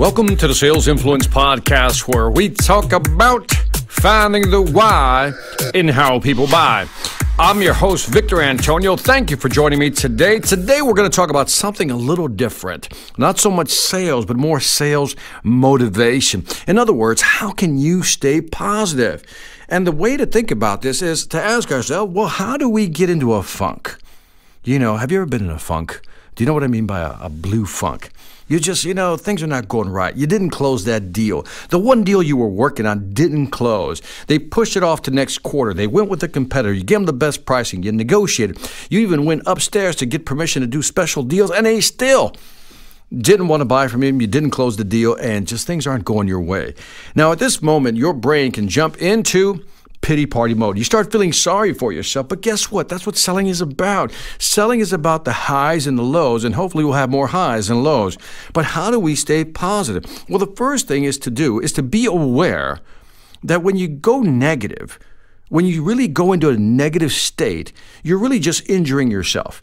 Welcome to the Sales Influence Podcast, where we talk about finding the why in how people buy. I'm your host, Victor Antonio. Thank you for joining me today. Today, we're going to talk about something a little different. Not so much sales, but more sales motivation. In other words, how can you stay positive? And the way to think about this is to ask ourselves, well, how do we get into a funk? You know, have you ever been in a funk? Do you know what I mean by a, a blue funk? You just, you know, things are not going right. You didn't close that deal. The one deal you were working on didn't close. They pushed it off to next quarter. They went with a competitor. You gave them the best pricing. You negotiated. You even went upstairs to get permission to do special deals, and they still didn't want to buy from him, you didn't close the deal, and just things aren't going your way. Now, at this moment, your brain can jump into pity party mode. You start feeling sorry for yourself, but guess what? That's what selling is about. Selling is about the highs and the lows, and hopefully we'll have more highs and lows. But how do we stay positive? Well, the first thing is to do is to be aware that when you go negative, when you really go into a negative state, you're really just injuring yourself.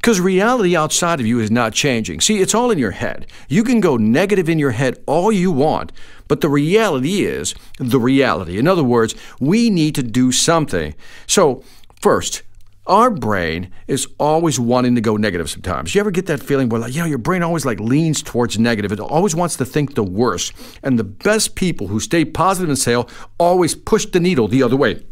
Because reality outside of you is not changing. See, it's all in your head. You can go negative in your head all you want, but the reality is the reality. In other words, we need to do something. So, first, our brain is always wanting to go negative sometimes. You ever get that feeling where like, yeah, your brain always like leans towards negative. It always wants to think the worst. And the best people who stay positive in sale always push the needle the other way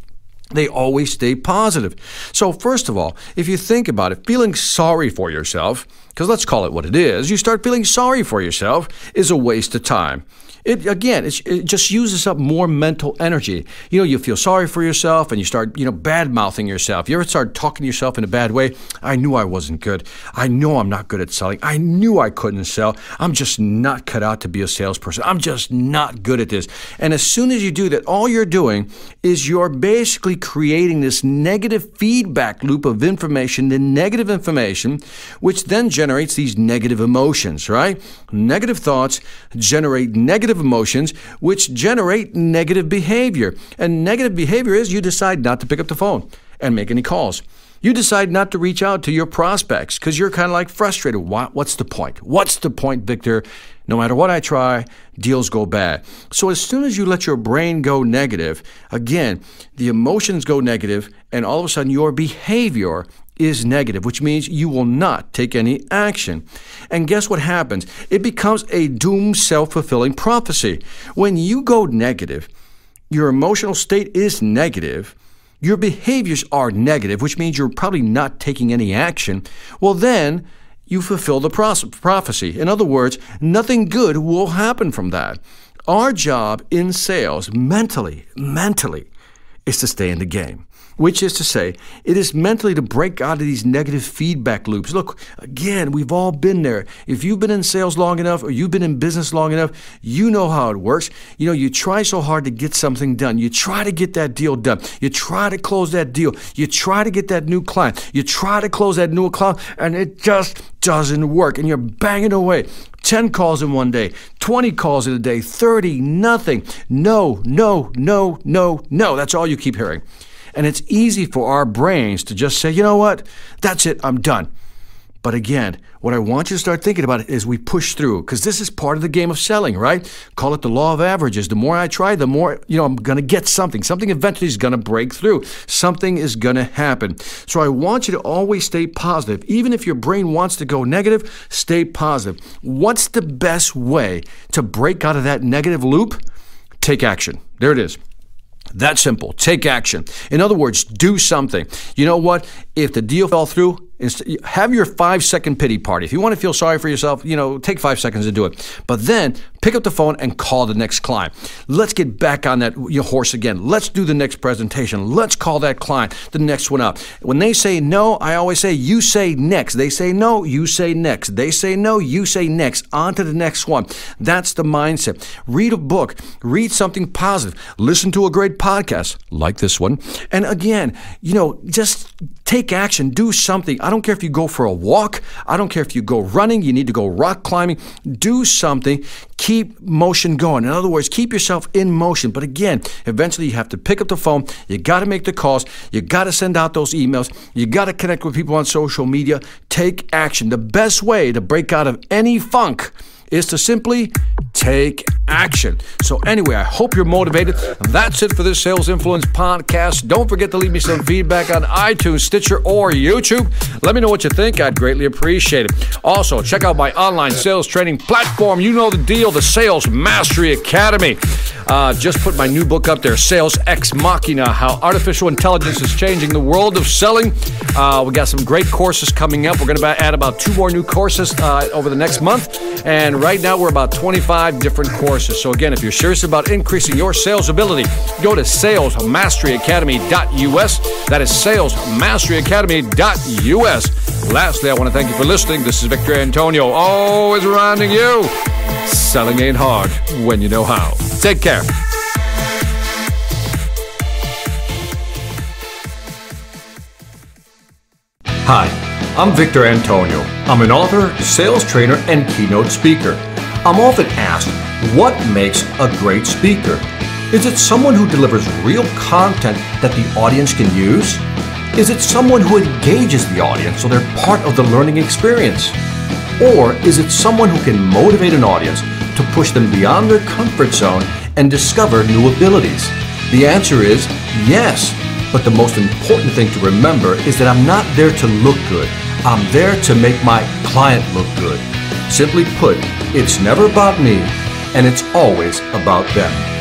they always stay positive. So, first of all, if you think about it, feeling sorry for yourself, because let's call it what it is, you start feeling sorry for yourself is a waste of time. It again, it just uses up more mental energy. You know, you feel sorry for yourself and you start, you know, bad mouthing yourself. You ever start talking to yourself in a bad way? I knew I wasn't good. I know I'm not good at selling. I knew I couldn't sell. I'm just not cut out to be a salesperson. I'm just not good at this. And as soon as you do that, all you're doing is you're basically creating this negative feedback loop of information, the negative information, which then generates these negative emotions, right? Negative thoughts generate negative emotions, which generate negative behavior. And negative behavior is you decide not to pick up the phone and make any calls. You decide not to reach out to your prospects because you're kind of like frustrated. What's the point? What's the point, Victor? No matter what I try, deals go bad. So as soon as you let your brain go negative, again, the emotions go negative, and all of a sudden your behavior is negative, which means you will not take any action. And guess what happens? It becomes a doomed self fulfilling prophecy. When you go negative, your emotional state is negative, your behaviors are negative, which means you're probably not taking any action. Well, then you fulfill the prophecy. In other words, nothing good will happen from that. Our job in sales, mentally, mentally, is to stay in the game which is to say, it is mentally to break out of these negative feedback loops. Look, again, we've all been there. If you've been in sales long enough or you've been in business long enough, you know how it works. You know, you try so hard to get something done. You try to get that deal done. You try to close that deal. You try to get that new client. You try to close that new client, and it just doesn't work. And you're banging away. 10 calls in one day, 20 calls in a day, 30, nothing. No, no, no, no, no. That's all you keep hearing. And it's easy for our brains to just say, you know what, that's it, I'm done. But again, what I want you to start thinking about is we push through because this is part of the game of selling, right? Call it the law of averages. The more I try, the more, you know, I'm going to get something. Something eventually is going to break through. Something is going to happen. So I want you to always stay positive. Even if your brain wants to go negative, stay positive. What's the best way to break out of that negative loop? Take action. There it is. That simple. Take action. In other words, do something. You know what? If the deal fell through, have your five second pity party. If you want to feel sorry for yourself, you know, take five seconds to do it. But then pick up the phone and call the next client. Let's get back on that your horse again. Let's do the next presentation. Let's call that client, the next one up. When they say no, I always say, you say next. They say no, you say next. They say no, you say next. On to the next one. That's the mindset. Read a book, read something positive, listen to a great podcast like this one. And again, you know, just take action, do something. I don't care if you go for a walk, I don't care if you go running, you need to go rock climbing, do something. Keep motion going. In other words, keep yourself in motion. But again, eventually you have to pick up the phone, you got to make the calls, you got to send out those emails, you got to connect with people on social media. Take action. The best way to break out of any funk is to simply take action. So, anyway, I hope you're motivated. That's it for this Sales Influence podcast. Don't forget to leave me some feedback on iTunes, Stitcher, or YouTube. Let me know what you think. I'd greatly appreciate it. Also, check out my online sales training platform. You know the deal, the Sales Mastery Academy. Uh, just put my new book up there, Sales Ex Machina How Artificial Intelligence is Changing the World of Selling. Uh, we got some great courses coming up. We're going to add about two more new courses uh, over the next month. Right now, we're about 25 different courses. So, again, if you're serious about increasing your sales ability, go to salesmasteryacademy.us. That is salesmasteryacademy.us. Lastly, I want to thank you for listening. This is Victor Antonio, always reminding you selling ain't hard when you know how. Take care. Hi, I'm Victor Antonio. I'm an author, sales trainer, and keynote speaker. I'm often asked, what makes a great speaker? Is it someone who delivers real content that the audience can use? Is it someone who engages the audience so they're part of the learning experience? Or is it someone who can motivate an audience to push them beyond their comfort zone and discover new abilities? The answer is yes. But the most important thing to remember is that I'm not there to look good. I'm there to make my client look good. Simply put, it's never about me, and it's always about them.